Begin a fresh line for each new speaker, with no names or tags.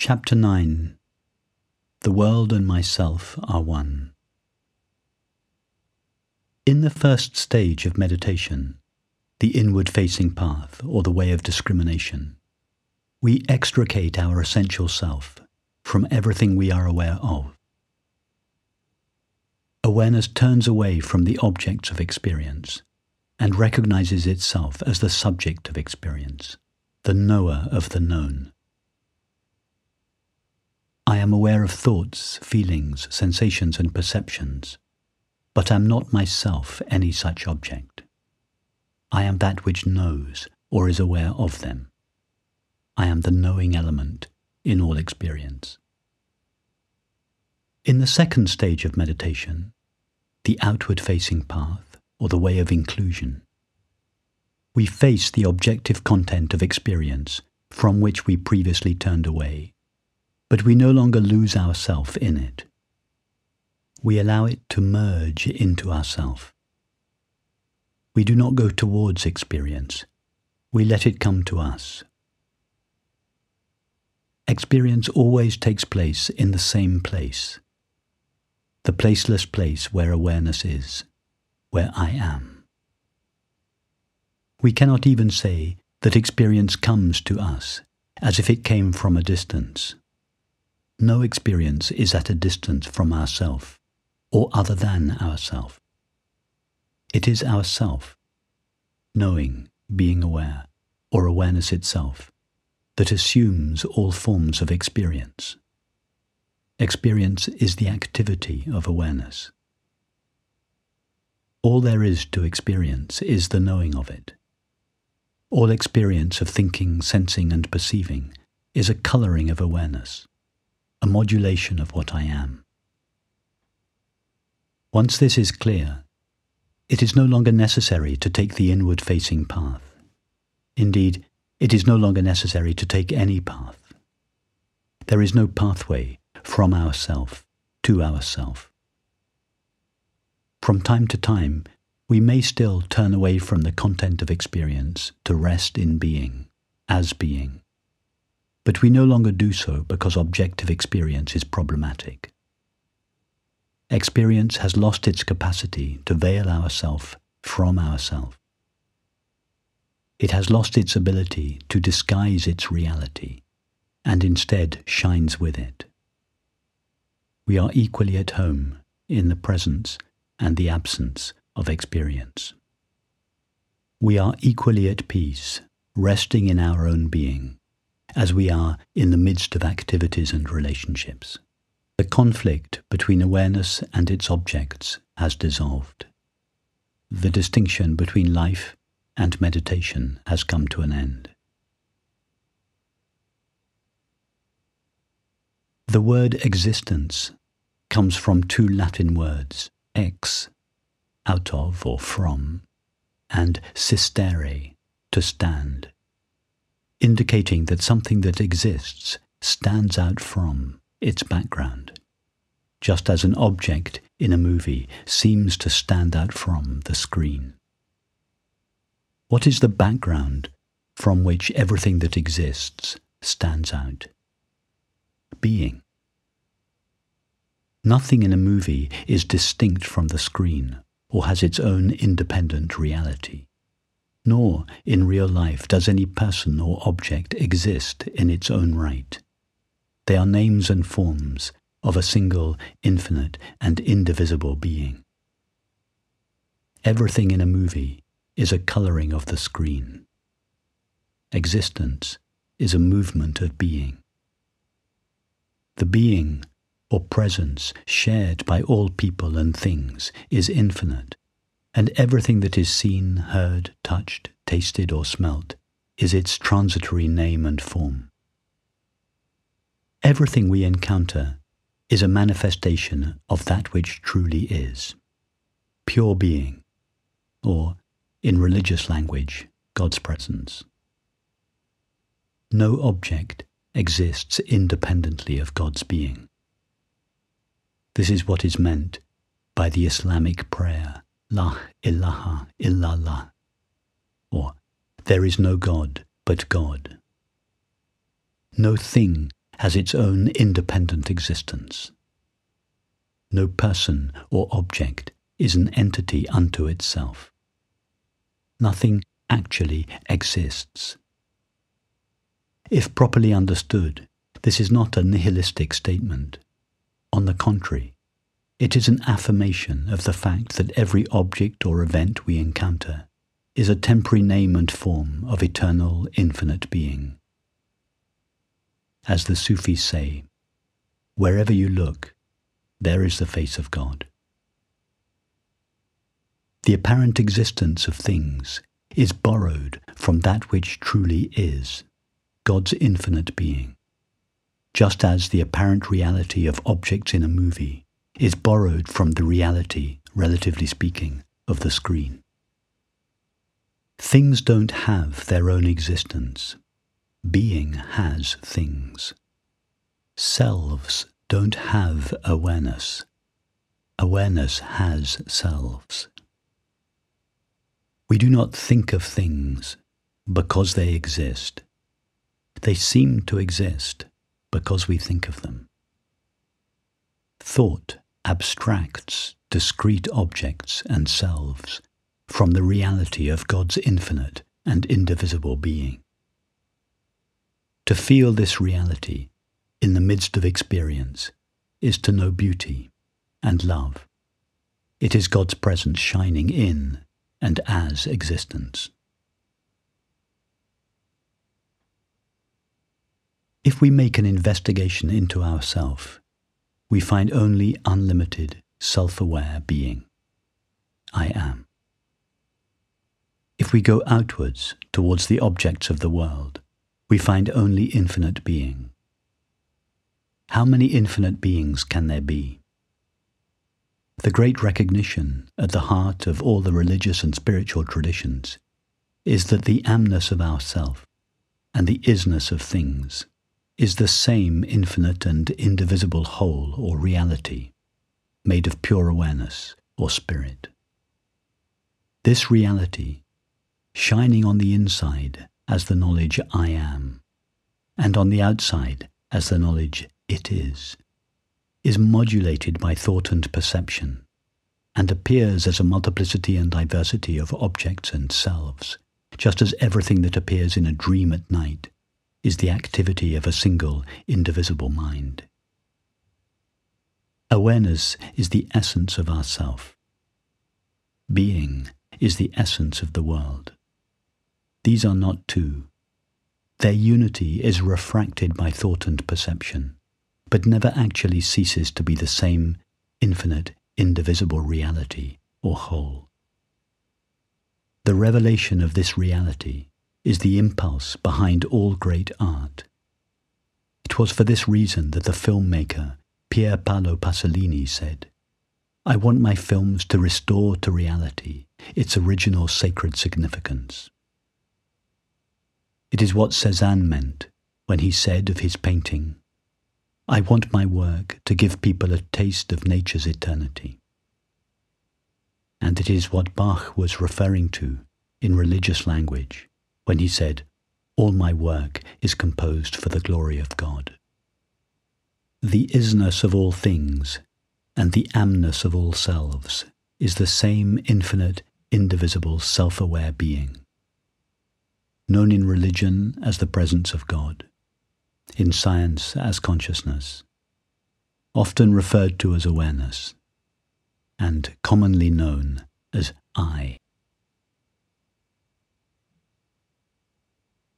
Chapter 9 The World and Myself Are One. In the first stage of meditation, the inward facing path or the way of discrimination, we extricate our essential self from everything we are aware of. Awareness turns away from the objects of experience and recognizes itself as the subject of experience, the knower of the known. I am aware of thoughts, feelings, sensations, and perceptions, but am not myself any such object. I am that which knows or is aware of them. I am the knowing element in all experience. In the second stage of meditation, the outward facing path, or the way of inclusion, we face the objective content of experience from which we previously turned away but we no longer lose ourself in it. We allow it to merge into ourself. We do not go towards experience. We let it come to us. Experience always takes place in the same place, the placeless place where awareness is, where I am. We cannot even say that experience comes to us as if it came from a distance. No experience is at a distance from ourself or other than ourself. It is ourself, knowing, being aware, or awareness itself, that assumes all forms of experience. Experience is the activity of awareness. All there is to experience is the knowing of it. All experience of thinking, sensing, and perceiving is a colouring of awareness a modulation of what I am. Once this is clear, it is no longer necessary to take the inward facing path. Indeed, it is no longer necessary to take any path. There is no pathway from ourself to ourself. From time to time, we may still turn away from the content of experience to rest in being, as being. But we no longer do so because objective experience is problematic. Experience has lost its capacity to veil ourself from ourself. It has lost its ability to disguise its reality and instead shines with it. We are equally at home in the presence and the absence of experience. We are equally at peace, resting in our own being as we are in the midst of activities and relationships. The conflict between awareness and its objects has dissolved. The distinction between life and meditation has come to an end. The word existence comes from two Latin words, ex, out of or from, and sistere, to stand indicating that something that exists stands out from its background, just as an object in a movie seems to stand out from the screen. What is the background from which everything that exists stands out? Being. Nothing in a movie is distinct from the screen or has its own independent reality nor in real life does any person or object exist in its own right. They are names and forms of a single, infinite, and indivisible being. Everything in a movie is a colouring of the screen. Existence is a movement of being. The being or presence shared by all people and things is infinite and everything that is seen, heard, touched, tasted, or smelt is its transitory name and form. Everything we encounter is a manifestation of that which truly is pure being, or, in religious language, God's presence. No object exists independently of God's being. This is what is meant by the Islamic prayer La ilaha illallah, or There is no God but God. No thing has its own independent existence. No person or object is an entity unto itself. Nothing actually exists. If properly understood, this is not a nihilistic statement. On the contrary, it is an affirmation of the fact that every object or event we encounter is a temporary name and form of eternal, infinite being. As the Sufis say, wherever you look, there is the face of God. The apparent existence of things is borrowed from that which truly is, God's infinite being, just as the apparent reality of objects in a movie is borrowed from the reality, relatively speaking, of the screen. Things don't have their own existence. Being has things. Selves don't have awareness. Awareness has selves. We do not think of things because they exist. They seem to exist because we think of them. Thought abstracts discrete objects and selves from the reality of God's infinite and indivisible being. To feel this reality in the midst of experience is to know beauty and love. It is God's presence shining in and as existence. If we make an investigation into ourself, we find only unlimited, self-aware being. I am. If we go outwards towards the objects of the world, we find only infinite being. How many infinite beings can there be? The great recognition at the heart of all the religious and spiritual traditions is that the amness of ourself and the isness of things is the same infinite and indivisible whole or reality, made of pure awareness or spirit. This reality shining on the inside as the knowledge I am, and on the outside as the knowledge it is, is modulated by thought and perception, and appears as a multiplicity and diversity of objects and selves, just as everything that appears in a dream at night is the activity of a single, indivisible mind. Awareness is the essence of ourself. Being is the essence of the world. These are not two. Their unity is refracted by thought and perception, but never actually ceases to be the same infinite, indivisible reality or whole. The revelation of this reality is the impulse behind all great art. It was for this reason that the filmmaker Pier Paolo Pasolini said, I want my films to restore to reality its original sacred significance. It is what Cezanne meant when he said of his painting, I want my work to give people a taste of nature's eternity. And it is what Bach was referring to in religious language when he said, All my work is composed for the glory of God. The isness of all things and the amness of all selves is the same infinite, indivisible, self-aware being known in religion as the presence of God, in science as consciousness, often referred to as awareness, and commonly known as I.